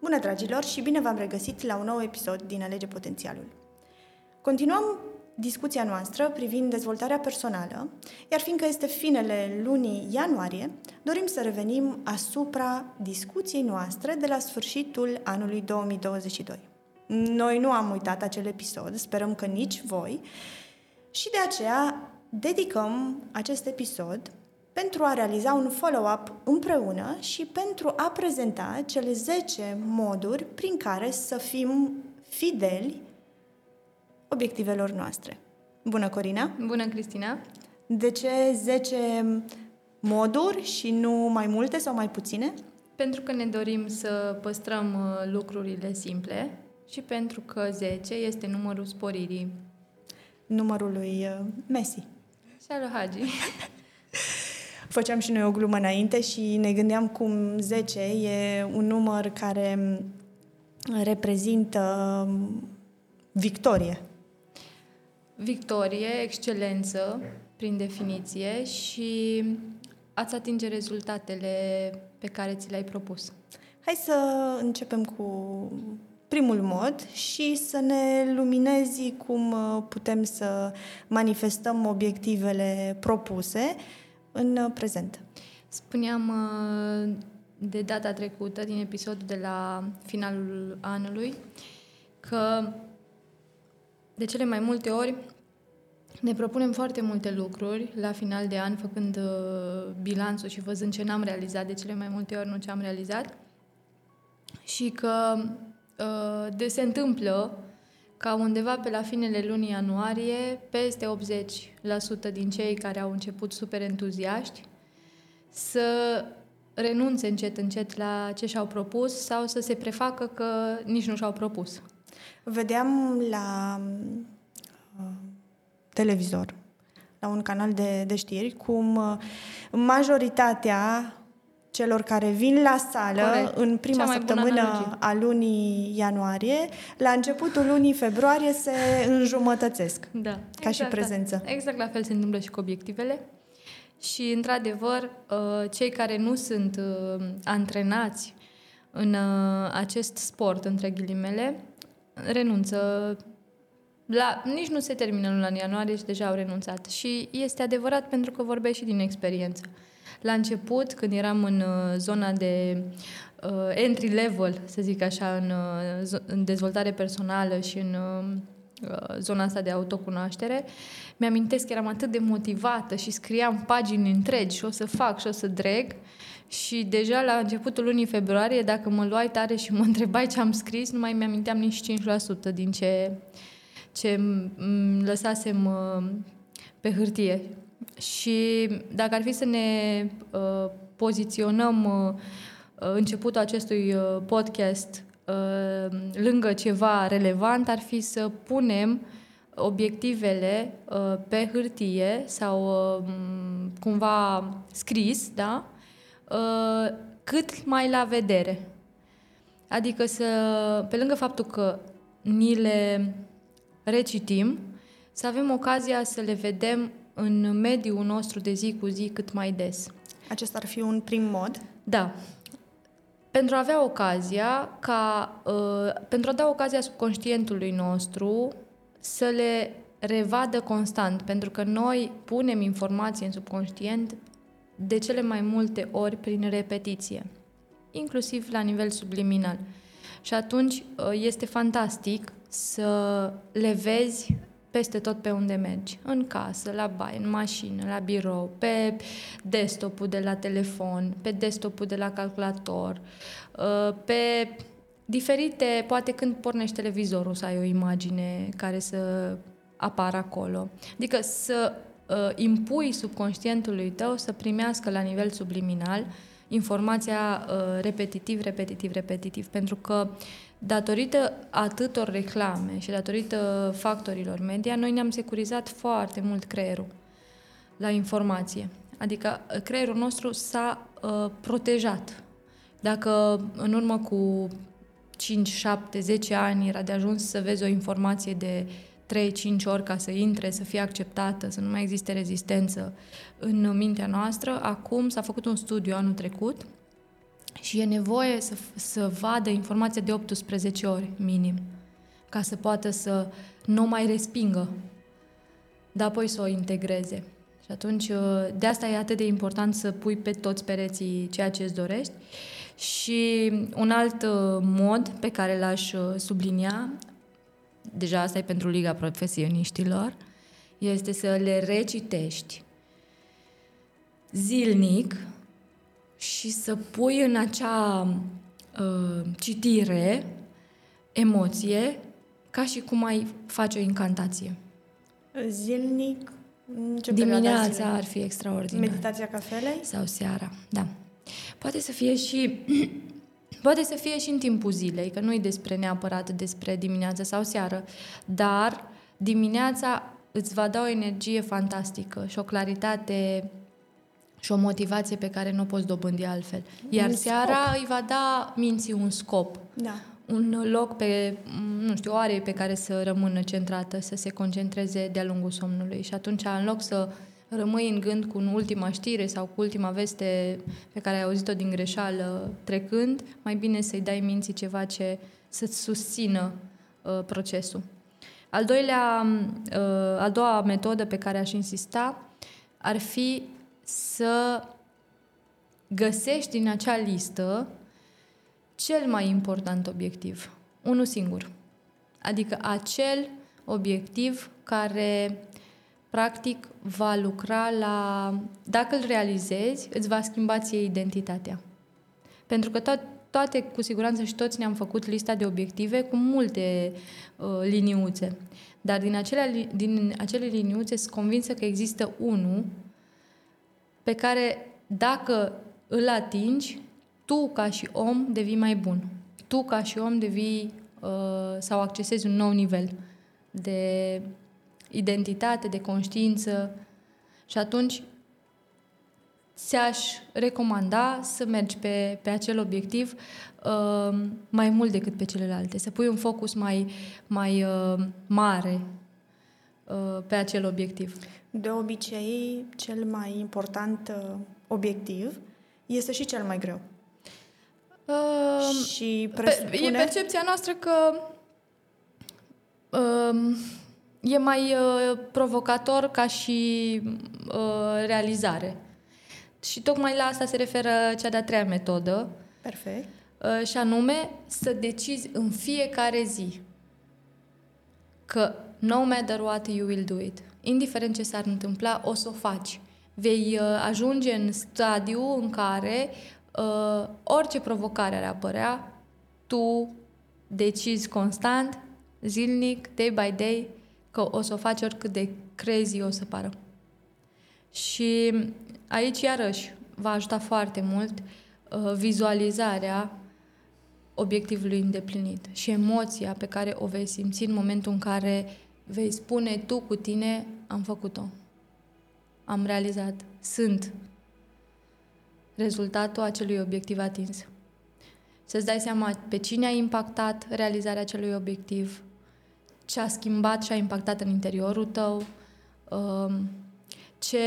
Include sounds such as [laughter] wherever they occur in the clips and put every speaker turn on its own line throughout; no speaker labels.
Bună, dragilor, și bine v-am regăsit la un nou episod din Alege Potențialul. Continuăm discuția noastră privind dezvoltarea personală, iar fiindcă este finele lunii ianuarie, dorim să revenim asupra discuției noastre de la sfârșitul anului 2022. Noi nu am uitat acel episod, sperăm că nici voi, și de aceea dedicăm acest episod pentru a realiza un follow-up împreună și pentru a prezenta cele 10 moduri prin care să fim fideli obiectivelor noastre. Bună, Corina!
Bună, Cristina!
De ce 10 moduri și nu mai multe sau mai puține?
Pentru că ne dorim să păstrăm uh, lucrurile simple și pentru că 10 este numărul sporirii.
Numărul lui uh, Messi.
Și al Hagi. [laughs]
Făceam și noi o glumă înainte și ne gândeam cum 10 e un număr care reprezintă um, victorie.
Victorie, excelență, prin definiție, și ați atinge rezultatele pe care ți le-ai propus.
Hai să începem cu primul mod și să ne luminezi cum uh, putem să manifestăm obiectivele propuse în uh, prezent.
Spuneam uh, de data trecută, din episodul de la finalul anului, că de cele mai multe ori ne propunem foarte multe lucruri la final de an, făcând uh, bilanțul și văzând ce n-am realizat, de cele mai multe ori nu ce am realizat. Și că uh, de se întâmplă ca undeva pe la finele lunii ianuarie, peste 80% din cei care au început super entuziaști să renunțe încet, încet la ce și-au propus sau să se prefacă că nici nu și-au propus.
Vedeam la uh, televizor, la un canal de, de știri, cum uh, majoritatea celor care vin la sală Corect. în prima săptămână a lunii ianuarie, la începutul lunii februarie se înjumătățesc.
Da.
Ca exact, și prezență.
Da. Exact la fel se întâmplă și cu obiectivele. Și, într-adevăr, uh, cei care nu sunt uh, antrenați în acest sport, între ghilimele, renunță la, nici nu se termină luna în ianuarie și deja au renunțat. Și este adevărat pentru că vorbesc și din experiență. La început, când eram în uh, zona de uh, entry level, să zic așa, în, uh, în dezvoltare personală și în uh, uh, zona asta de autocunoaștere, mi-amintesc că eram atât de motivată și scriam pagini întregi și o să fac și o să dreg și deja la începutul lunii februarie, dacă mă luai tare și mă [laughs] întrebai ce am scris, nu mai mi-aminteam nici 5% din ce, ce lăsasem uh, pe hârtie. Și dacă ar fi să ne uh, poziționăm uh, începutul acestui uh, podcast uh, lângă ceva relevant, ar fi să punem obiectivele uh, pe hârtie sau uh, cumva scris, da? Uh, cât mai la vedere. Adică să, pe lângă faptul că ni le recitim, să avem ocazia să le vedem în mediul nostru de zi cu zi cât mai des.
Acesta ar fi un prim mod?
Da. Pentru a avea ocazia ca, uh, pentru a da ocazia subconștientului nostru să le revadă constant, pentru că noi punem informații în subconștient de cele mai multe ori prin repetiție, inclusiv la nivel subliminal. Și atunci uh, este fantastic să le vezi peste tot pe unde mergi. În casă, la baie, în mașină, la birou, pe desktop-ul de la telefon, pe desktop-ul de la calculator, uh, pe diferite, poate când pornești televizorul să ai o imagine care să apară acolo. Adică să uh, impui subconștientului tău să primească la nivel subliminal informația uh, repetitiv, repetitiv, repetitiv. Pentru că datorită atâtor reclame și datorită factorilor media, noi ne-am securizat foarte mult creierul la informație. Adică uh, creierul nostru s-a uh, protejat. Dacă în urmă cu 5, 7, 10 ani era de ajuns să vezi o informație de 3-5 ori ca să intre, să fie acceptată, să nu mai existe rezistență în mintea noastră. Acum s-a făcut un studiu anul trecut și e nevoie să, să vadă informația de 18 ori minim ca să poată să nu mai respingă, dar apoi să o integreze. Și atunci, uh, de asta e atât de important să pui pe toți pereții ceea ce îți dorești. Și un alt uh, mod pe care l-aș uh, sublinia, deja asta e pentru Liga Profesioniștilor, este să le recitești zilnic și să pui în acea uh, citire emoție ca și cum ai face o incantație.
Zilnic?
Ce Dimineața ar fi extraordinar.
Meditația cafelei?
Sau seara, da. Poate să fie și [clears throat] Poate să fie și în timpul zilei, că nu e despre neapărat despre dimineața sau seară, dar dimineața îți va da o energie fantastică și o claritate și o motivație pe care nu o poți dobândi altfel. Iar un seara scop. îi va da minții un scop.
Da.
Un loc pe, nu știu, o are pe care să rămână centrată, să se concentreze de-a lungul somnului. Și atunci, în loc să rămâi în gând cu ultima știre sau cu ultima veste pe care ai auzit-o din greșeală trecând, mai bine să-i dai minții ceva ce să-ți susțină uh, procesul. Al doilea, uh, a doua metodă pe care aș insista ar fi să găsești din acea listă cel mai important obiectiv. Unul singur. Adică acel obiectiv care practic va lucra la... Dacă îl realizezi, îți va schimba ție identitatea. Pentru că to- toate, cu siguranță și toți ne-am făcut lista de obiective cu multe uh, liniuțe. Dar din acele, din acele liniuțe sunt convinsă că există unul pe care dacă îl atingi, tu ca și om devii mai bun. Tu ca și om devii uh, sau accesezi un nou nivel de identitate, de conștiință și atunci ți-aș recomanda să mergi pe, pe acel obiectiv uh, mai mult decât pe celelalte, să pui un focus mai, mai uh, mare uh, pe acel obiectiv.
De obicei, cel mai important uh, obiectiv este și cel mai greu.
Uh,
și presupune...
E percepția noastră că uh, e mai uh, provocator ca și uh, realizare. Și tocmai la asta se referă cea de-a treia metodă.
Perfect.
Uh, și anume să decizi în fiecare zi că no matter what you will do it. Indiferent ce s-ar întâmpla, o să o faci. Vei uh, ajunge în stadiu în care uh, orice provocare ar apărea, tu decizi constant, zilnic, day by day, că o să o faci oricât de crazy o să pară. Și aici, iarăși, va ajuta foarte mult uh, vizualizarea obiectivului îndeplinit și emoția pe care o vei simți în momentul în care vei spune tu cu tine, am făcut-o, am realizat, sunt rezultatul acelui obiectiv atins. Să-ți dai seama pe cine a impactat realizarea acelui obiectiv, ce a schimbat și a impactat în interiorul tău, um, ce,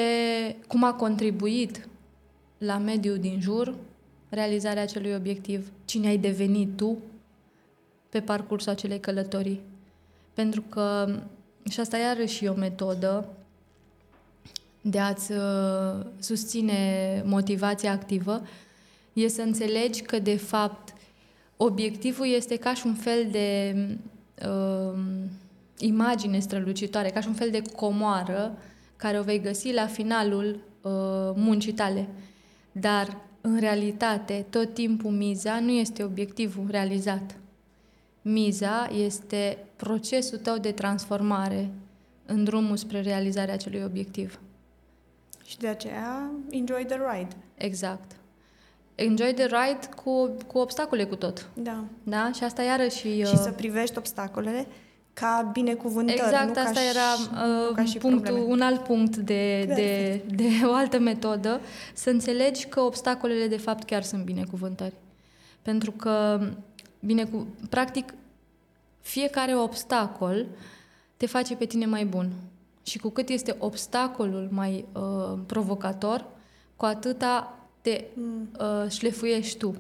cum a contribuit la mediul din jur realizarea acelui obiectiv, cine ai devenit tu pe parcursul acelei călătorii. Pentru că, și asta iarăși e o metodă de a-ți uh, susține motivația activă, e să înțelegi că, de fapt, obiectivul este ca și un fel de uh, imagine strălucitoare, ca și un fel de comoară care o vei găsi la finalul uh, muncii tale. Dar, în realitate, tot timpul miza nu este obiectivul realizat. Miza este procesul tău de transformare în drumul spre realizarea acelui obiectiv.
Și de aceea, enjoy the ride.
Exact. Enjoy the ride cu, cu obstacole cu tot.
Da.
Da? Și asta iarăși...
Și uh... să privești obstacolele ca binecuvântări.
Exact,
nu
asta
ca
era
și,
uh,
ca și
punctul,
probleme.
un alt punct de, de, de [laughs] o altă metodă, să înțelegi că obstacolele de fapt chiar sunt binecuvântări. Pentru că, binecu- practic, fiecare obstacol te face pe tine mai bun. Și cu cât este obstacolul mai uh, provocator, cu atâta te mm. uh, șlefuiești tu.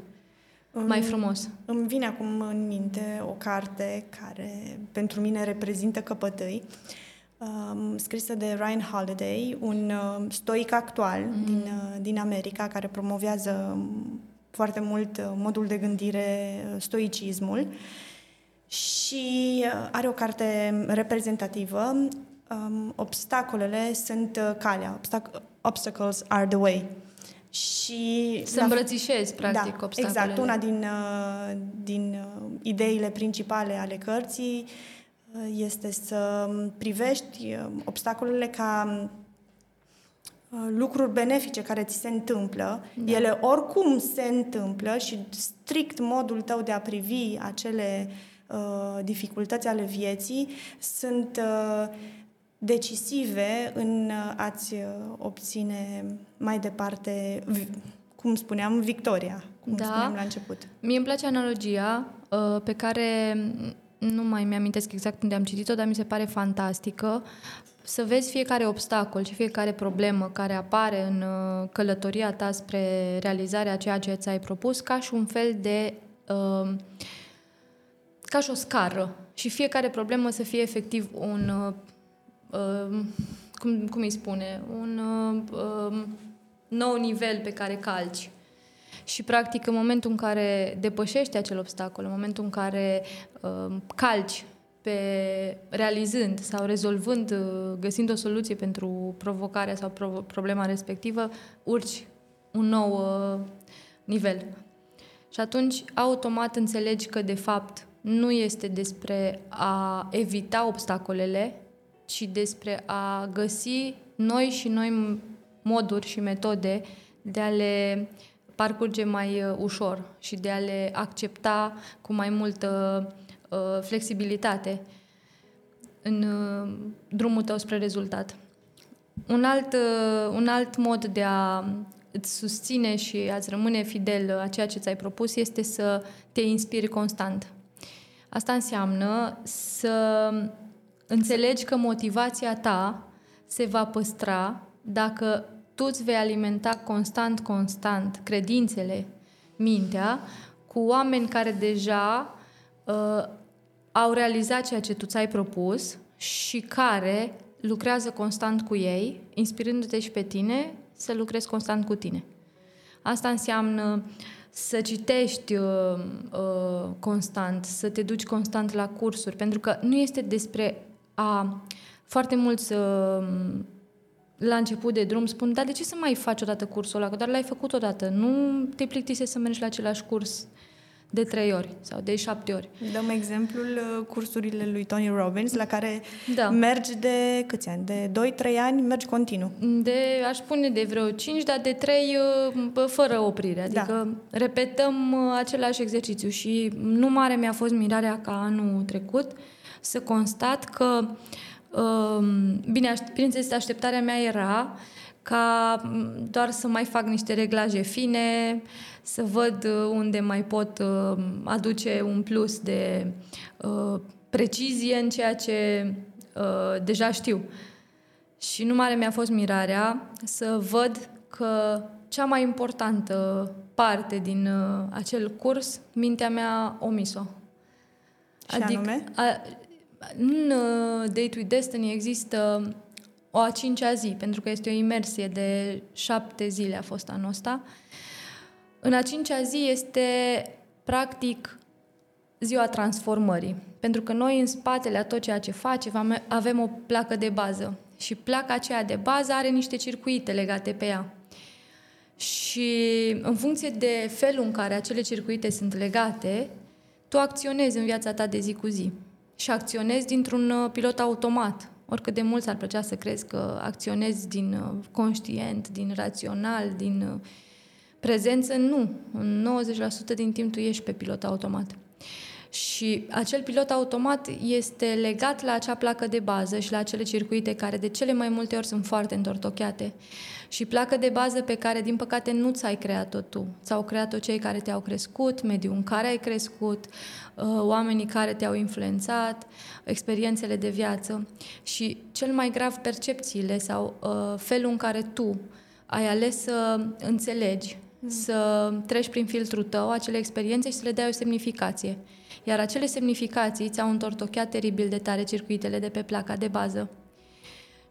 mai frumos.
Îmi vine acum în minte o carte care pentru mine reprezintă căpătâi, um, scrisă de Ryan Holiday, un uh, stoic actual mm-hmm. din, uh, din America care promovează foarte mult uh, modul de gândire, uh, stoicismul și uh, are o carte reprezentativă. Um, obstacolele sunt uh, calea. Obstac- obstacles are the way.
Și să îmbrățișezi, practic, da, obstacolele.
Exact. Una din, uh, din uh, ideile principale ale cărții uh, este să privești obstacolele ca lucruri benefice care ți se întâmplă. Da. Ele oricum se întâmplă și strict modul tău de a privi acele uh, dificultăți ale vieții sunt uh, decisive în uh, a-ți uh, obține mai departe, cum spuneam, victoria, cum da. spuneam la început.
Mie îmi place analogia uh, pe care nu mai mi-amintesc exact unde am citit-o, dar mi se pare fantastică. Să vezi fiecare obstacol și fiecare problemă care apare în călătoria ta spre realizarea ceea ce ți-ai propus ca și un fel de... ca și o scară. Și fiecare problemă să fie efectiv un uh, cum, cum îi spune, un uh, nou nivel pe care calci. Și, practic, în momentul în care depășești acel obstacol, în momentul în care uh, calci pe realizând sau rezolvând, uh, găsind o soluție pentru provocarea sau pro- problema respectivă, urci un nou uh, nivel. Și atunci, automat înțelegi că, de fapt, nu este despre a evita obstacolele, ci despre a găsi noi și noi moduri și metode de a le parcurge mai uh, ușor și de a le accepta cu mai multă uh, flexibilitate în uh, drumul tău spre rezultat. Un alt, uh, un alt mod de a îți susține și a-ți rămâne fidel a ceea ce ți-ai propus este să te inspiri constant. Asta înseamnă să Înțelegi că motivația ta se va păstra dacă tu îți vei alimenta constant, constant credințele, mintea, cu oameni care deja uh, au realizat ceea ce tu ți-ai propus și care lucrează constant cu ei, inspirându-te și pe tine să lucrezi constant cu tine. Asta înseamnă să citești uh, uh, constant, să te duci constant la cursuri, pentru că nu este despre a foarte mulți uh, la început de drum spun, dar de ce să mai faci odată cursul ăla? Că doar l-ai făcut odată. Nu te plictise să mergi la același curs de trei ori sau de șapte ori.
Dăm exemplul uh, cursurile lui Tony Robbins, la care da. mergi de câți ani? De 2-3 ani mergi continuu.
De, aș spune de vreo 5, dar de 3 uh, fără oprire. Da. Adică da. repetăm același exercițiu și nu mare mi-a fost mirarea ca anul trecut să constat că, um, bine, bineînțeles, așteptarea mea era ca mm, doar să mai fac niște reglaje fine, să văd uh, unde mai pot uh, aduce un plus de uh, precizie în ceea ce deja știu. Și nu mare mi-a fost mirarea să văd că cea mai importantă parte din acel curs, mintea mea a omis-o.
Și adică, anume? A,
în uh, Date with Destiny există o a cincea zi, pentru că este o imersie de șapte zile a fost anul ăsta. În a cincea zi este practic ziua transformării. Pentru că noi în spatele a tot ceea ce facem avem o placă de bază. Și placa aceea de bază are niște circuite legate pe ea. Și în funcție de felul în care acele circuite sunt legate, tu acționezi în viața ta de zi cu zi și acționezi dintr-un uh, pilot automat. Oricât de mult ar plăcea să crezi că acționezi din uh, conștient, din rațional, din uh, prezență, nu. În 90% din timp tu ești pe pilot automat. Și acel pilot automat este legat la acea placă de bază și la acele circuite care de cele mai multe ori sunt foarte întortocheate. Și placă de bază pe care, din păcate, nu ți-ai creat-o tu. Ți-au creat-o cei care te-au crescut, mediul în care ai crescut, uh, oamenii care te-au influențat, experiențele de viață. Și cel mai grav, percepțiile sau uh, felul în care tu ai ales să înțelegi mm. să treci prin filtrul tău acele experiențe și să le dai o semnificație. Iar acele semnificații ți-au întortocheat teribil de tare circuitele de pe placa de bază.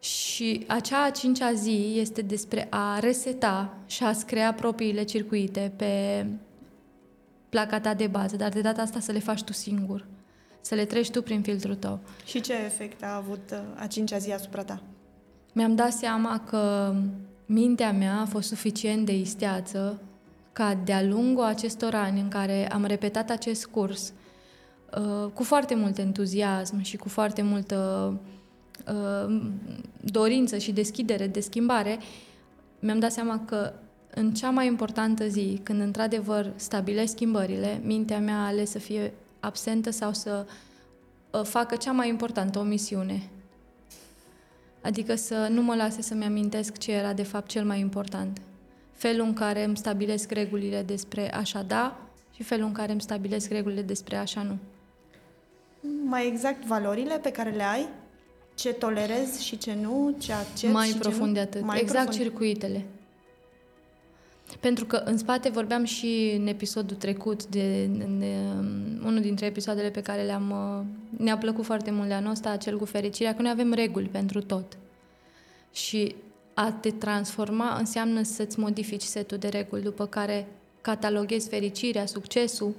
Și acea a cincea zi este despre a reseta și a-ți crea propriile circuite pe placa ta de bază, dar de data asta să le faci tu singur, să le treci tu prin filtrul tău.
Și ce efect a avut uh, a cincea zi asupra ta?
Mi-am dat seama că mintea mea a fost suficient de isteață ca de-a lungul acestor ani în care am repetat acest curs uh, cu foarte mult entuziasm și cu foarte multă uh, dorință și deschidere de schimbare, mi-am dat seama că în cea mai importantă zi, când într-adevăr stabilesc schimbările, mintea mea a ales să fie absentă sau să uh, facă cea mai importantă o misiune. Adică să nu mă lase să-mi amintesc ce era de fapt cel mai important. Felul în care îmi stabilesc regulile despre așa da și felul în care îmi stabilesc regulile despre așa nu.
Mai exact valorile pe care le ai? Ce tolerezi și ce nu? Ce accepti
Mai
și
profund
ce
de
nu?
atât.
Mai
exact
profund.
circuitele. Pentru că în spate vorbeam și în episodul trecut de, de, de unul dintre episoadele pe care le-am uh, ne-a plăcut foarte mult de anul ăsta, acel cu fericirea, că noi avem reguli pentru tot. Și a te transforma înseamnă să-ți modifici setul de reguli, după care cataloghezi fericirea, succesul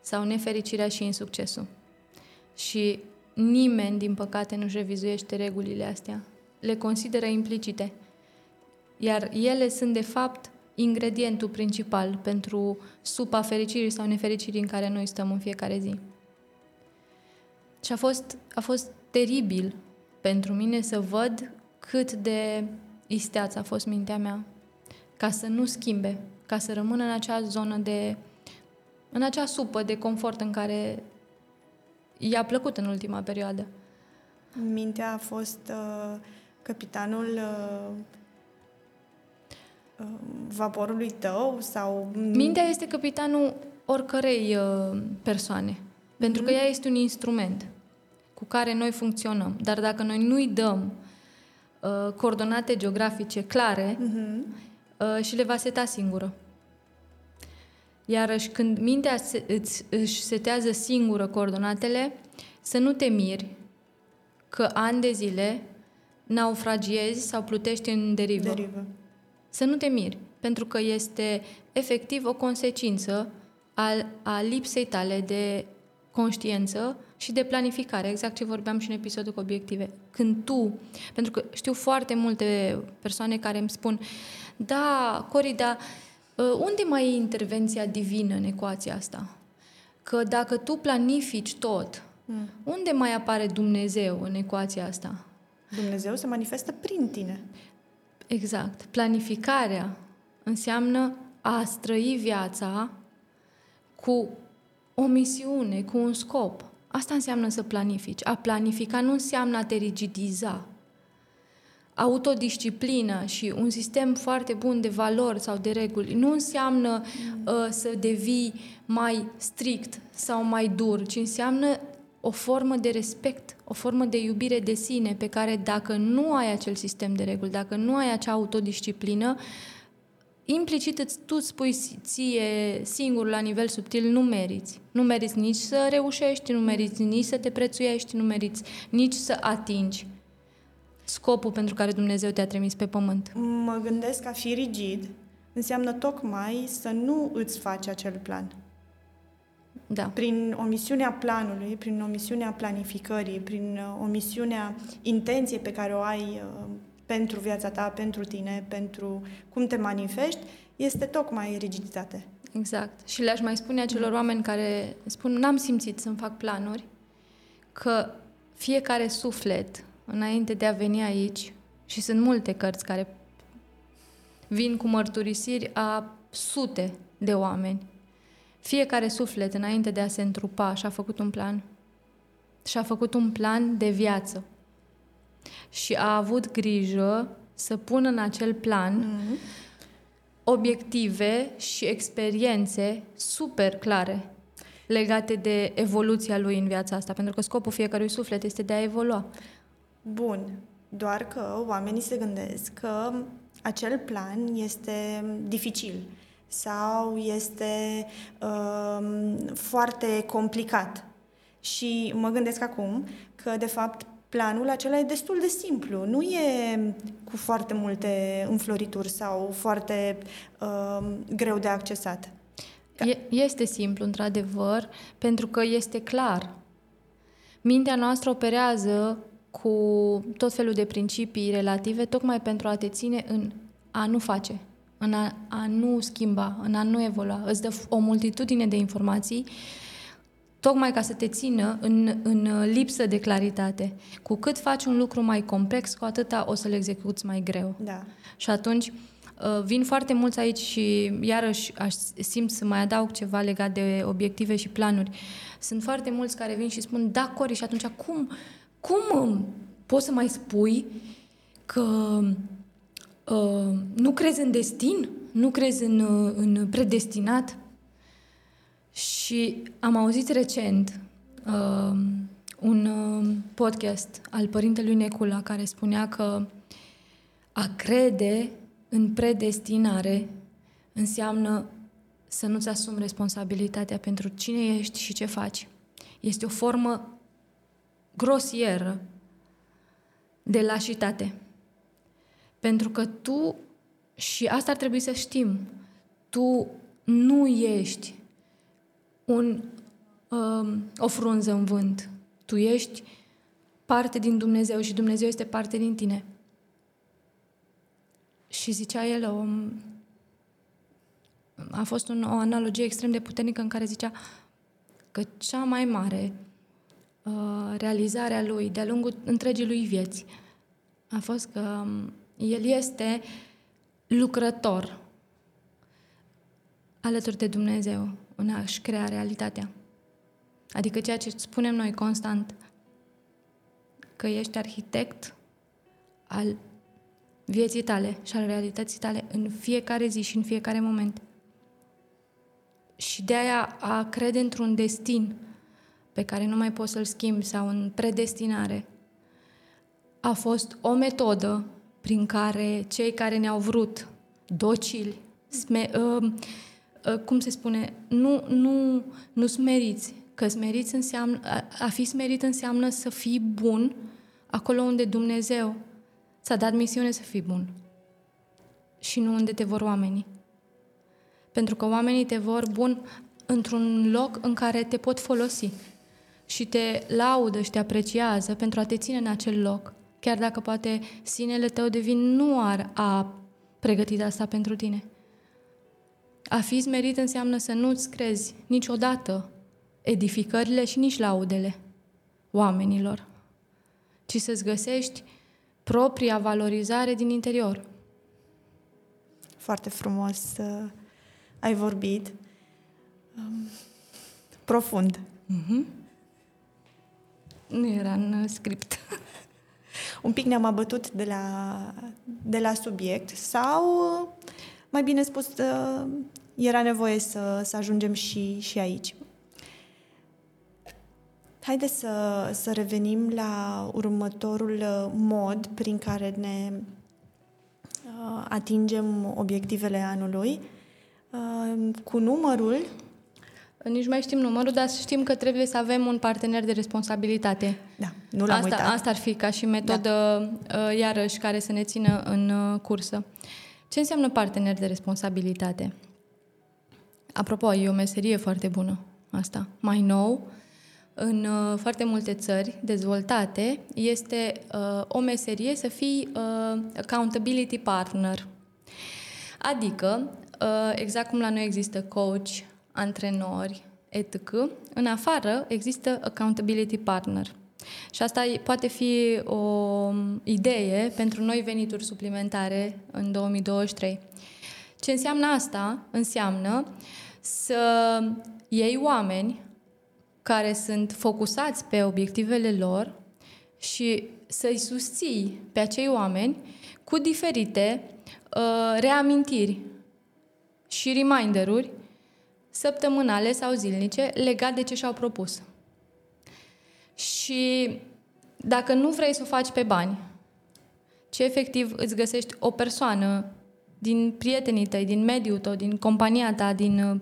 sau nefericirea și insuccesul. Și nimeni, din păcate, nu-și revizuiește regulile astea. Le consideră implicite. Iar ele sunt, de fapt, ingredientul principal pentru supa fericirii sau nefericirii în care noi stăm în fiecare zi. Și a fost, a fost teribil pentru mine să văd cât de isteață a fost mintea mea ca să nu schimbe, ca să rămână în acea zonă de în acea supă de confort în care i-a plăcut în ultima perioadă.
Mintea a fost uh, capitanul uh, uh, vaporului tău sau...
Mintea este capitanul oricărei uh, persoane, pentru că ea este un instrument cu care noi funcționăm. Dar dacă noi nu-i dăm uh, coordonate geografice clare,
Mhm.
uh, și le va seta singură. Iarăși, când mintea se, îți, își setează singură coordonatele, să nu te miri că ani de zile naufragiezi sau plutești în derivă.
Derivă.
Să nu te miri, pentru că este efectiv o consecință a, a lipsei tale de conștiență și de planificare, exact ce vorbeam și în episodul cu obiective. Când tu, pentru că știu foarte multe persoane care îmi spun, da, Cori, dar uh, unde mai e intervenția divină în ecuația asta? Că dacă tu planifici tot,
Mm.
unde mai apare Dumnezeu în ecuația asta?
Dumnezeu se manifestă prin tine.
Exact. Planificarea înseamnă a străi viața cu o misiune, cu un scop. Asta înseamnă să planifici. A planifica nu înseamnă a te rigidiza. Autodisciplină și un sistem foarte bun de valori sau de reguli nu înseamnă uh, să devii mai strict sau mai dur, ci înseamnă o formă de respect, o formă de iubire de sine pe care dacă nu ai acel sistem de reguli, dacă nu ai acea autodisciplină, implicit îți, tu îți spui ție singur la nivel subtil nu meriți. Nu meriți nici să reușești, nu meriți nici să te prețuiești, nu meriți nici să atingi scopul pentru care Dumnezeu te-a trimis pe pământ.
Mă gândesc că a fi rigid înseamnă tocmai să nu îți faci acel plan.
Da.
Prin omisiunea planului, prin omisiunea planificării, prin uh, omisiunea intenției pe care o ai uh, pentru viața ta, pentru tine, pentru cum te manifesti, este tocmai rigiditate.
Exact. Și le-aș mai spune acelor oameni care spun n-am simțit să-mi fac planuri, că fiecare suflet, înainte de a veni aici, și sunt multe cărți care vin cu mărturisiri a sute de oameni, fiecare suflet, înainte de a se întrupa, și-a făcut un plan. Și-a făcut un plan de viață. Și a avut grijă să pună în acel plan
Mm-hmm.
obiective și experiențe super clare legate de evoluția lui în viața asta, pentru că scopul fiecărui suflet este de a evolua.
Bun, doar că oamenii se gândesc că acel plan este dificil sau este uh, foarte complicat. Și mă gândesc acum că, de fapt, planul acela e destul de simplu. Nu e cu foarte multe înflorituri sau foarte uh, greu de accesat.
Este simplu, într-adevăr, pentru că este clar. Mintea noastră operează cu tot felul de principii relative, tocmai pentru a te ține în a nu face, în a, a nu schimba, în a nu evolua. Îți dă o multitudine de informații tocmai ca să te țină în, în lipsă de claritate. Cu cât faci un lucru mai complex, cu atâta o să-l execuți mai greu.
Da.
Și atunci uh, vin foarte mulți aici și iarăși aș simt să mai adaug ceva legat de obiective și planuri. Sunt foarte mulți care vin și spun, da, Cori, și atunci cum, cum um, poți să mai spui că uh, nu crezi în destin? Nu crezi în, uh, în predestinat? Și am auzit recent uh, un uh, podcast al părintelui Necula care spunea că a crede în predestinare înseamnă să nu-ți asumi responsabilitatea pentru cine ești și ce faci. Este o formă grosieră de lașitate. Pentru că tu, și asta ar trebui să știm, tu nu ești un, um, o frunză în vânt. Tu ești parte din Dumnezeu și Dumnezeu este parte din tine. Și zicea el, o, a fost un, o analogie extrem de puternică în care zicea că cea mai mare uh, realizare a lui de-a lungul întregii lui vieți a fost că um, el este lucrător alături de Dumnezeu în a-și crea realitatea. Adică ceea ce spunem noi constant, că ești arhitect al vieții tale și al realității tale în fiecare zi și în fiecare moment. Și de aia a crede într-un destin pe care nu mai poți să-l schimbi sau în predestinare a fost o metodă prin care cei care ne-au vrut docili, sme, uh, Uh, cum se spune, nu, nu, nu smeriți. Că smeriți înseamnă, a, a fi smerit înseamnă să fii bun acolo unde Dumnezeu ți-a dat misiune să fii bun. Și nu unde te vor oamenii. Pentru că oamenii te vor bun într-un loc în care te pot folosi și te laudă și te apreciază pentru a te ține în acel loc, chiar dacă poate sinele tău de vin nu ar a pregătit asta pentru tine. A fi smerit înseamnă să nu-ți crezi niciodată edificările și nici laudele oamenilor, ci să-ți găsești propria valorizare din interior.
Foarte frumos uh, ai vorbit. Um, profund.
Mm-hmm. Nu era în script. [laughs]
Un pic ne-am abătut de la, de la subiect sau, mai bine spus, uh, era nevoie să, să ajungem și, și aici. Haideți să, să revenim la următorul uh, mod prin care ne uh, atingem obiectivele anului, uh, cu numărul.
Nici mai știm numărul, dar știm că trebuie să avem un partener de responsabilitate.
Da, nu l-am
asta,
uitat.
Asta ar fi ca și metodă, da. uh, iarăși, care să ne țină în uh, cursă. Ce înseamnă partener de responsabilitate? Apropo, e o meserie foarte bună asta. Mai nou, în uh, foarte multe țări dezvoltate, este uh, o meserie să fii uh, accountability partner. Adică, uh, exact cum la noi există coach, antrenori, etc., în afară există accountability partner. Și asta poate fi o um, idee pentru noi venituri suplimentare în 2023. Ce înseamnă asta? Înseamnă să iei oameni care sunt focusați pe obiectivele lor și să-i susții pe acei oameni cu diferite uh, reamintiri și reminderuri săptămânale sau zilnice legate de ce și-au propus. Și dacă nu vrei să o faci pe bani, ci efectiv îți găsești o persoană din prietenii tăi, din mediul tău, din compania ta, din uh,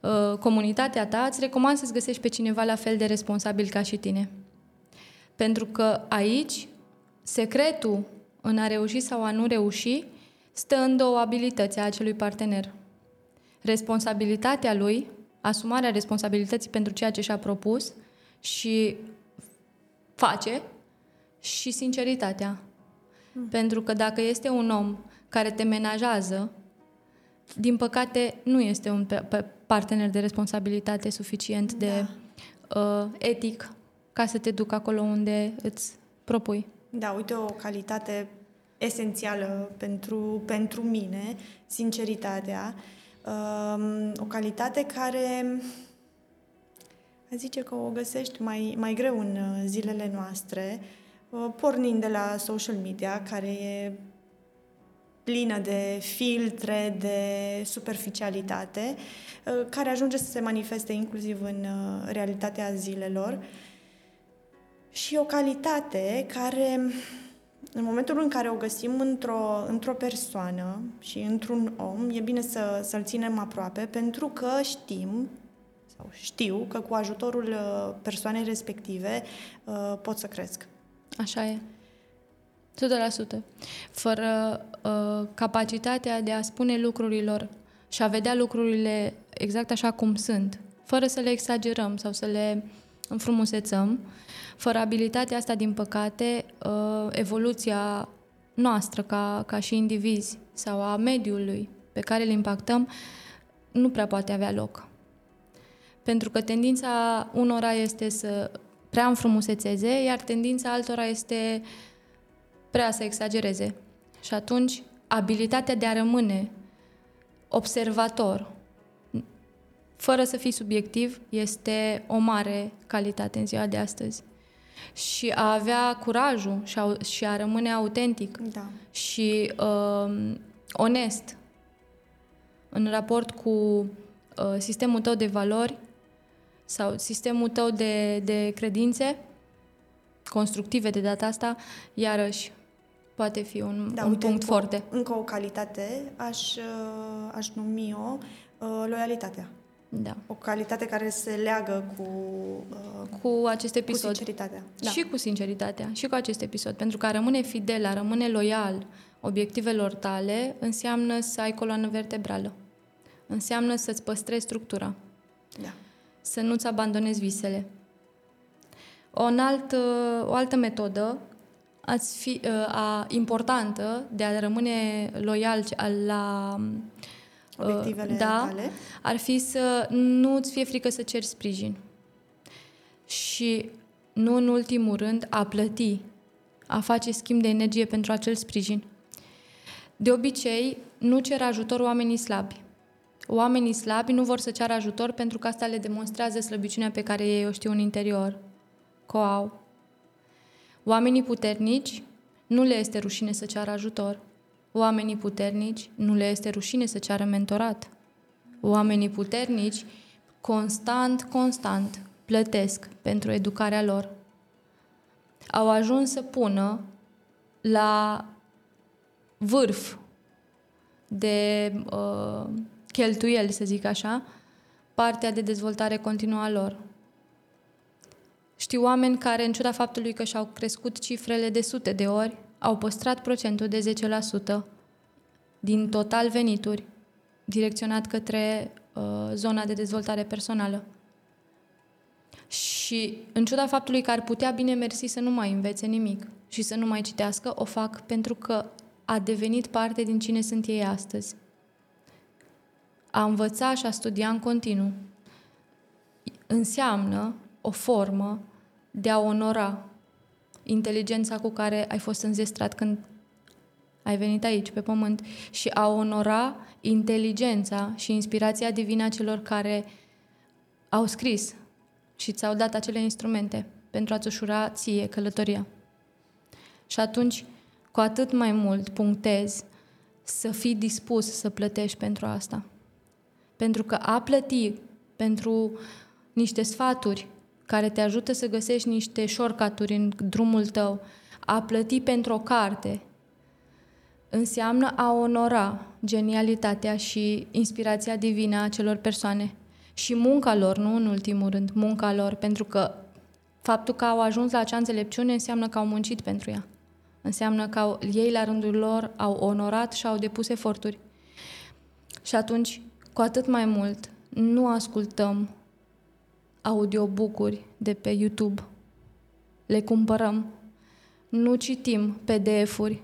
uh, comunitatea ta, îți recomand să-ți găsești pe cineva la fel de responsabil ca și tine. Pentru că aici, secretul în a reuși sau a nu reuși stă în două abilități a acelui partener. Responsabilitatea lui, asumarea responsabilității pentru ceea ce și-a propus și face, și sinceritatea. Mm. Pentru că dacă este un om care te menajează, din păcate nu este un partener de responsabilitate suficient da. de uh, etic ca să te duc acolo unde îți propui.
Da, uite o calitate esențială pentru, pentru mine, sinceritatea. Um, o calitate care a zice că o găsești mai, mai greu în uh, zilele noastre, uh, pornind de la social media, care e plină de filtre, de superficialitate, uh, care ajunge să se manifeste inclusiv în realitatea zilelor. Și o calitate care în momentul în care o găsim într-o, într-o persoană și într-un om, e bine să, să-l ținem aproape pentru că știm sau știu că cu ajutorul uh, persoanei respective uh, pot să cresc.
Așa e. 100%. Fără uh, capacitatea de a spune lucrurilor și a vedea lucrurile exact așa cum sunt, fără să le exagerăm sau să le înfrumusețăm, uh, fără abilitatea asta, din păcate, uh, evoluția noastră ca, ca și indivizi sau a mediului pe care îl impactăm nu prea poate avea loc. Pentru că tendința unora este să prea înfrumusețeze, iar tendința altora este prea să exagereze. Și atunci, abilitatea de a rămâne observator, fără să fii subiectiv, este o mare calitate în ziua de astăzi și a avea curajul și a, și a rămâne autentic
da.
și uh, onest în raport cu uh, sistemul tău de valori sau sistemul tău de, de credințe constructive de data asta, iarăși poate fi un, da, un uite, punct încă, foarte.
Încă o calitate aș, uh, aș numi-o uh, loialitatea.
Da.
O calitate care se leagă cu,
uh, cu acest episod. Cu
sinceritatea.
Da. Și cu sinceritatea, și cu acest episod. Pentru că a rămâne fidel, a rămâne loial obiectivelor tale, înseamnă să ai coloană vertebrală. Înseamnă să-ți păstrezi structura.
Da.
Să nu-ți abandonezi visele. O, alt, uh, o altă metodă ați fi, uh, a, importantă de a rămâne loial la
obiectivele
da,
tale?
ar fi să nu îți fie frică să ceri sprijin. Și nu în ultimul rând a plăti, a face schimb de energie pentru acel sprijin. De obicei, nu cer ajutor oamenii slabi. Oamenii slabi nu vor să ceară ajutor pentru că asta le demonstrează slăbiciunea pe care ei o știu în interior. Că au. Oamenii puternici nu le este rușine să ceară ajutor. Oamenii puternici nu le este rușine să ceară mentorat. Oamenii puternici constant, constant plătesc pentru educarea lor. Au ajuns să pună la vârf de uh, cheltuieli, să zic așa, partea de dezvoltare continuă a lor. Știu oameni care, în ciuda faptului că și-au crescut cifrele de sute de ori, au păstrat procentul de 10% din total venituri direcționat către uh, zona de dezvoltare personală. Și în ciuda faptului că ar putea bine mersi să nu mai învețe nimic și să nu mai citească, o fac pentru că a devenit parte din cine sunt ei astăzi. A învăța și a studia în continuu înseamnă o formă de a onora inteligența cu care ai fost înzestrat când ai venit aici, pe pământ, și a onora inteligența și inspirația divină a celor care au scris și ți-au dat acele instrumente pentru a-ți ușura ție călătoria. Și atunci, cu atât mai mult punctez să fii dispus să plătești pentru asta. Pentru că a plăti pentru niște sfaturi care te ajută să găsești niște shortcut în drumul tău, a plăti pentru o carte înseamnă a onora genialitatea și inspirația divină a celor persoane și munca lor, nu în ultimul rând, munca lor, pentru că faptul că au ajuns la acea înțelepciune înseamnă că au muncit pentru ea. Înseamnă că au, ei, la rândul lor, au onorat și au depus eforturi. Și atunci, cu atât mai mult, nu ascultăm audiobook-uri de pe YouTube. Le cumpărăm. Nu citim PDF-uri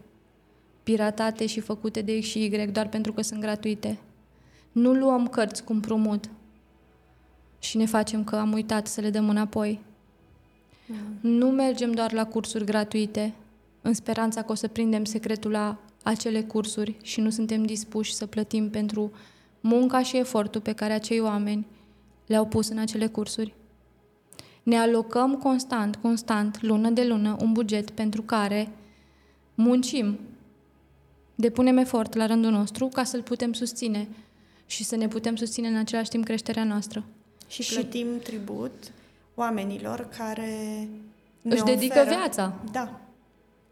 piratate și făcute de X și Y doar pentru că sunt gratuite. Nu luăm cărți cu împrumut și ne facem că am uitat să le dăm înapoi. Mm. Nu mergem doar la cursuri gratuite în speranța că o să prindem secretul la acele cursuri și nu suntem dispuși să plătim pentru munca și efortul pe care acei oameni le-au pus în acele cursuri. Ne alocăm constant, constant, lună de lună, un buget pentru care muncim, depunem efort la rândul nostru ca să-l putem susține și să ne putem susține în același timp creșterea noastră.
Și plătim și tribut oamenilor care
ne își dedică
oferă...
viața.
Da.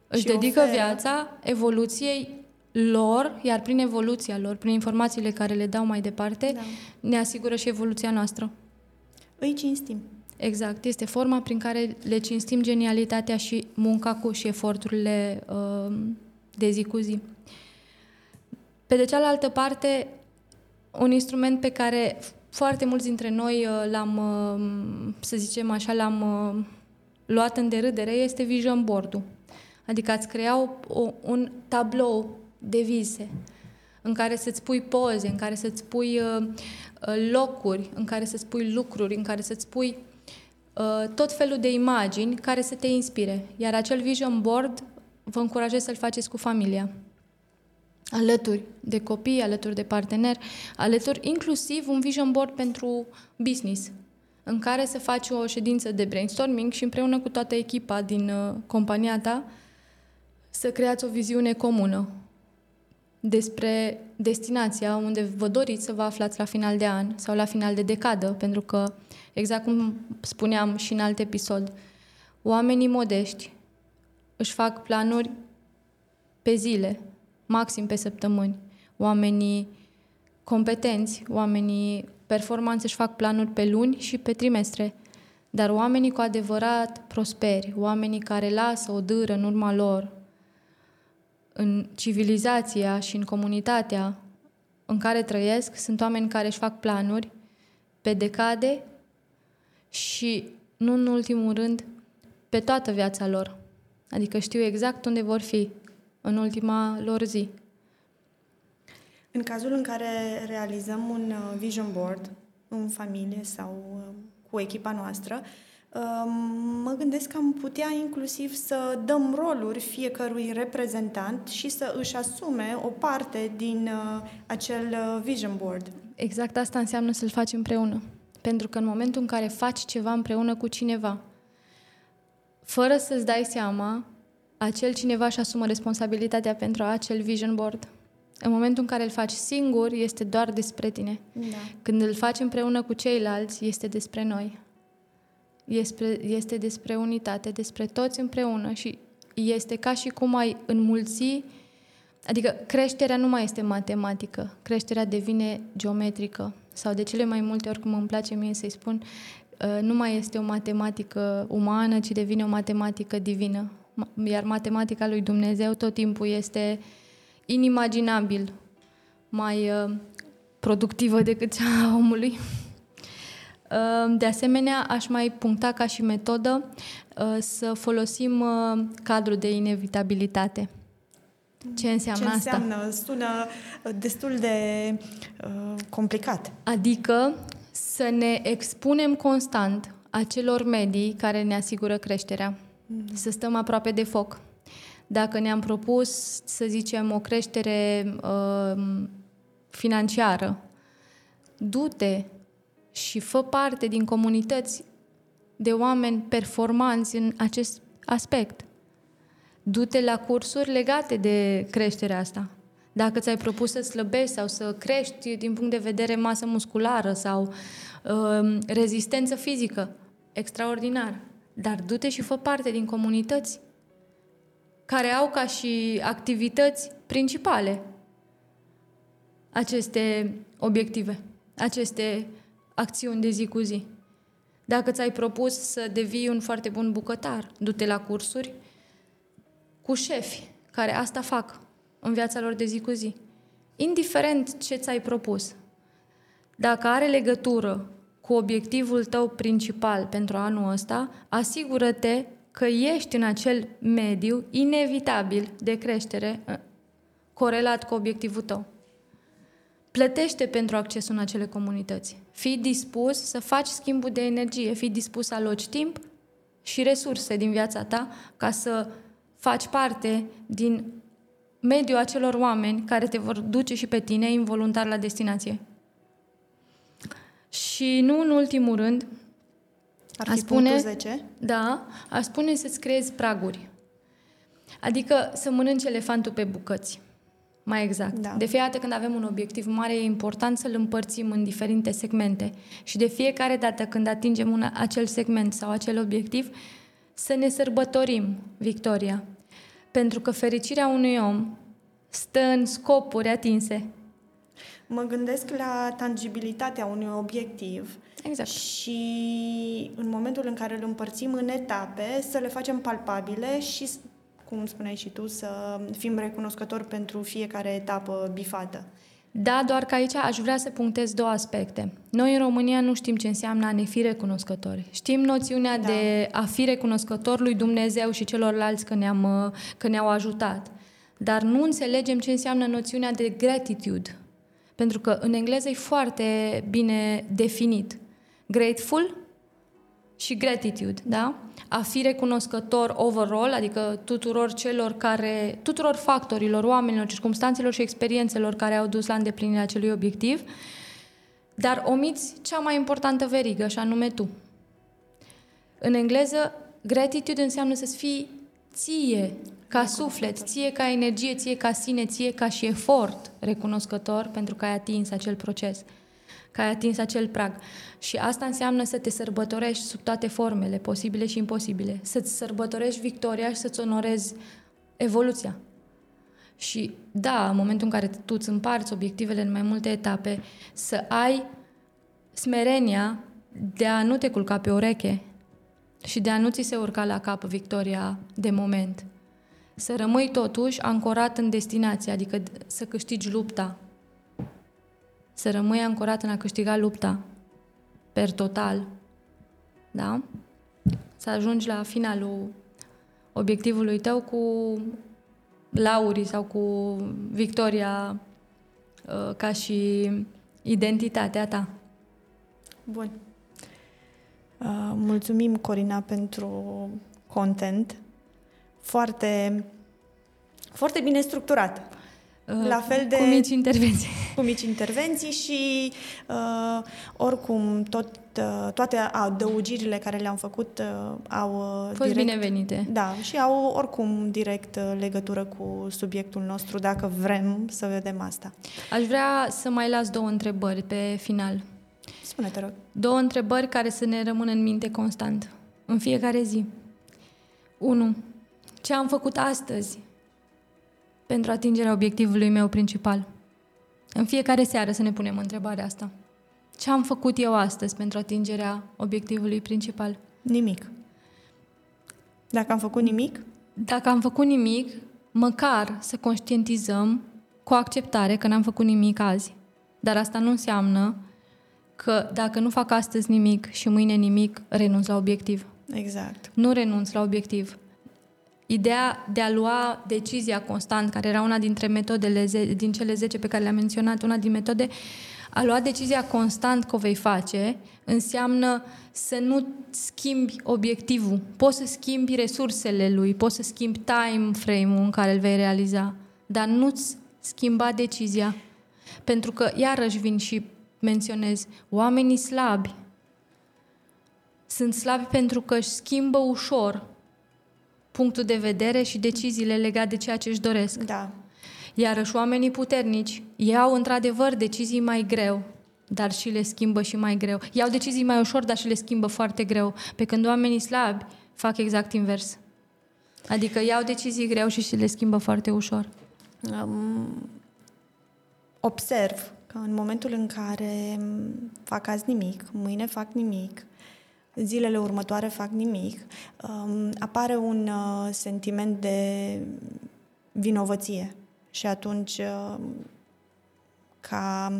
Își
Și
dedică
oferă-
viața evoluției lor, iar prin evoluția lor, prin informațiile care le dau mai departe,
Da.
ne asigură și evoluția noastră.
Îi cinstim.
Exact. Este forma prin care le cinstim genialitatea și munca cu și eforturile uh, de zi cu zi. Pe de cealaltă parte, un instrument pe care foarte mulți dintre noi uh, l-am, uh, să zicem așa, l-am uh, luat în derâdere este vision board-ul. Adică ați crea o, o, un tablou de vise în care să-ți pui poze, în care să-ți pui uh, uh, locuri, în care să-ți pui lucruri, în care să-ți pui uh, tot felul de imagini care să te inspire. Iar acel vision board vă încurajez să-l faceți cu familia. Alături de copii, alături de parteneri, alături inclusiv un vision board pentru business, în care să faci o ședință de brainstorming și împreună cu toată echipa din uh, compania ta să creați o viziune comună despre destinația unde vă doriți să vă aflați la final de an sau la final de decadă, pentru că, exact cum spuneam și în alt episod, oamenii modești își fac planuri pe zile, maxim pe săptămâni. Oamenii competenți, oamenii performanți își fac planuri pe luni și pe trimestre. Dar oamenii cu adevărat prosperi, oamenii care lasă o dâră în urma lor, în civilizația și în comunitatea în care trăiesc, sunt oameni care își fac planuri pe decade și, nu în ultimul rând, pe toată viața lor. Adică știu exact unde vor fi în ultima lor zi.
În cazul în care realizăm un uh, vision board în familie sau uh, cu echipa noastră, uh, mă gândesc că am putea inclusiv să dăm roluri fiecărui reprezentant și să își asume o parte din uh, acel uh, vision board.
Exact asta înseamnă să-l faci împreună. Pentru că în momentul în care faci ceva împreună cu cineva, fără să-ți dai seama, acel cineva își asumă responsabilitatea pentru acel vision board. În momentul în care îl faci singur, este doar despre tine.
Da.
Când îl faci împreună cu ceilalți, este despre noi. Este, este despre unitate, despre toți împreună și este ca și cum ai înmulți, adică creșterea nu mai este matematică, creșterea devine geometrică sau de cele mai multe ori, cum îmi place mie să-i spun, uh, nu mai este o matematică umană, ci devine o matematică divină. Ma- Iar matematica lui Dumnezeu tot timpul este inimaginabil mai uh, productivă decât cea a omului. Uh, De asemenea, aș mai puncta ca și metodă uh, să folosim uh, cadrul de inevitabilitate. Ce înseamnă
Ce
asta?
înseamnă? Sună uh, destul de uh, complicat.
Adică să ne expunem constant acelor medii care ne asigură creșterea. Să stăm aproape de foc. Dacă ne-am propus, să zicem, o creștere uh, financiară, du-te și fă parte din comunități de oameni performanți în acest aspect. Du-te la cursuri legate de creșterea asta. Dacă ți-ai propus să slăbești sau să crești din punct de vedere masă musculară sau uh, rezistență fizică, extraordinar. Dar du-te și fă parte din comunități care au ca și activități principale aceste obiective, aceste acțiuni de zi cu zi. Dacă ți-ai propus să devii un foarte bun bucătar, du-te la cursuri cu șefi care asta fac în viața lor de zi cu zi. Indiferent ce ți-ai propus, dacă are legătură cu obiectivul tău principal pentru anul ăsta, asigură-te că ești în acel mediu inevitabil de creștere ă, corelat cu obiectivul tău. Plătește pentru accesul în acele comunități. Fii dispus să faci schimbul de energie, fii dispus să aloci timp și resurse din viața ta ca să faci parte din mediul acelor oameni care te vor duce și pe tine involuntar la destinație. Și nu în ultimul rând,
Ar fi a spune, 10?
Da, a spune să-ți creezi praguri. Adică să mănânci elefantul pe bucăți. Mai exact. Da. De fiecare dată când avem un obiectiv mare, e important să-l împărțim în diferite segmente. Și de fiecare dată când atingem un, acel segment sau acel obiectiv, să ne sărbătorim victoria. Pentru că fericirea unui om stă în scopuri atinse.
Mă gândesc la tangibilitatea unui obiectiv
exact.
și în momentul în care îl împărțim în etape, să le facem palpabile și, cum spuneai și tu, să fim recunoscători pentru fiecare etapă bifată.
Da, doar că aici aș vrea să punctez două aspecte. Noi în România nu știm ce înseamnă a ne fi recunoscători. Știm noțiunea da. de a fi recunoscător lui Dumnezeu și celorlalți că, ne-am, că ne-au ajutat. Dar nu înțelegem ce înseamnă noțiunea de gratitude. Pentru că în engleză e foarte bine definit. Grateful și gratitude, da? A fi recunoscător overall, adică tuturor celor care, tuturor factorilor, oamenilor, circumstanțelor și experiențelor care au dus la îndeplinirea acelui obiectiv, dar omiți cea mai importantă verigă, și anume tu. În engleză, gratitude înseamnă să-ți fii ție, ca suflet, ție ca energie, ție ca sine, ție ca și efort recunoscător pentru că ai atins acel proces că ai atins acel prag. Și asta înseamnă să te sărbătorești sub toate formele, posibile și imposibile. Să-ți sărbătorești victoria și să-ți onorezi evoluția. Și da, în momentul în care tu îți împarți obiectivele în mai multe etape, să ai smerenia de a nu te culca pe ureche și de a nu ți se urca la cap victoria de moment. Să rămâi totuși ancorat în destinație, adică să câștigi lupta, să rămâi ancorat în a câștiga lupta per total, da? Să ajungi la finalul obiectivului tău cu laurii sau cu victoria uh, ca și identitatea ta.
Bun. Uh, mulțumim, Corina, pentru content foarte, foarte bine structurat.
La fel de... Cu mici intervenții.
Cu mici intervenții și uh, oricum tot, uh, toate adăugirile care le-am făcut uh, au uh,
Fost direct... binevenite.
Da, și au oricum direct uh, legătură cu subiectul nostru, dacă vrem să vedem asta.
Aș vrea să mai las două întrebări pe final.
Spune, te rog.
Două întrebări care să ne rămână în minte constant, în fiecare zi. 1. Ce am făcut astăzi pentru atingerea obiectivului meu principal. În fiecare seară să ne punem întrebarea asta. Ce am făcut eu astăzi pentru atingerea obiectivului principal?
Nimic. Dacă am făcut nimic?
Dacă am făcut nimic, măcar să conștientizăm cu acceptare că n-am făcut nimic azi. Dar asta nu înseamnă că dacă nu fac astăzi nimic și mâine nimic, renunț la obiectiv.
Exact.
Nu renunț la obiectiv. Ideea de a lua decizia constant, care era una dintre metodele din cele 10 pe care le-am menționat, una din metode, a lua decizia constant că o vei face, înseamnă să nu schimbi obiectivul. Poți să schimbi resursele lui, poți să schimbi time frame-ul în care îl vei realiza, dar nu-ți schimba decizia. Pentru că, iarăși vin și menționez, oamenii slabi sunt slabi pentru că își schimbă ușor punctul de vedere și deciziile legate de ceea ce își doresc.
Da.
Iarăși oamenii puternici iau într-adevăr decizii mai greu, dar și le schimbă și mai greu. Iau decizii mai ușor, dar și le schimbă foarte greu. Pe când oamenii slabi fac exact invers. Adică iau decizii greu și și le schimbă foarte ușor.
Um, observ că în momentul în care fac azi nimic, mâine fac nimic, zilele următoare fac nimic, um, apare un uh, sentiment de vinovăție. Și atunci, uh, ca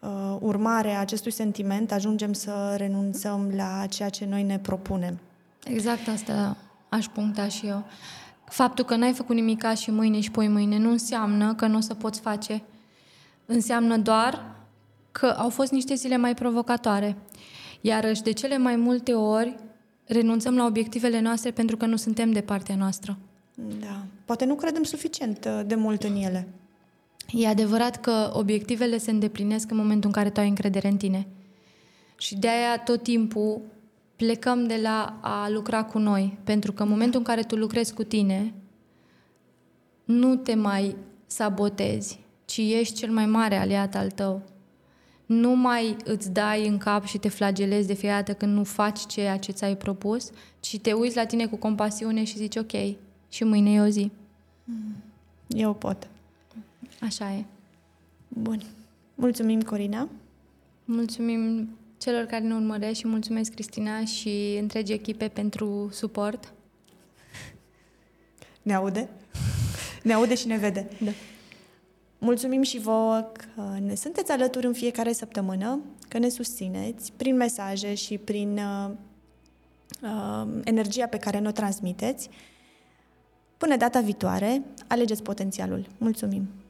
uh, urmare a acestui sentiment, ajungem să renunțăm la ceea ce noi ne propunem.
Exact asta aș puncta și eu. Faptul că n-ai făcut nimic și mâine și poi mâine nu înseamnă că nu o să poți face. Înseamnă doar că au fost niște zile mai provocatoare. Iarăși, de cele mai multe ori, renunțăm la obiectivele noastre pentru că nu suntem de partea noastră.
Da. Poate nu credem suficient uh, de mult în ele.
E adevărat că obiectivele se îndeplinesc în momentul în care tu ai încredere în tine. Și de aia tot timpul plecăm de la a lucra cu noi. Pentru că în momentul în care tu lucrezi cu tine, nu te mai sabotezi, ci ești cel mai mare aliat al tău. Nu mai îți dai în cap și te flagelezi de fiecare dată când nu faci ceea ce ți-ai propus, ci te uiți la tine cu compasiune și zici ok, și mâine e o zi.
Eu pot.
Așa e.
Bun. Mulțumim, Corina.
Mulțumim celor care ne urmăresc și mulțumesc Cristina și întregi echipe pentru suport.
Ne aude? Ne aude și ne vede.
Da.
Mulțumim și vouă că ne sunteți alături în fiecare săptămână, că ne susțineți prin mesaje și prin uh, uh, energia pe care ne o transmiteți. Până data viitoare, alegeți potențialul. Mulțumim!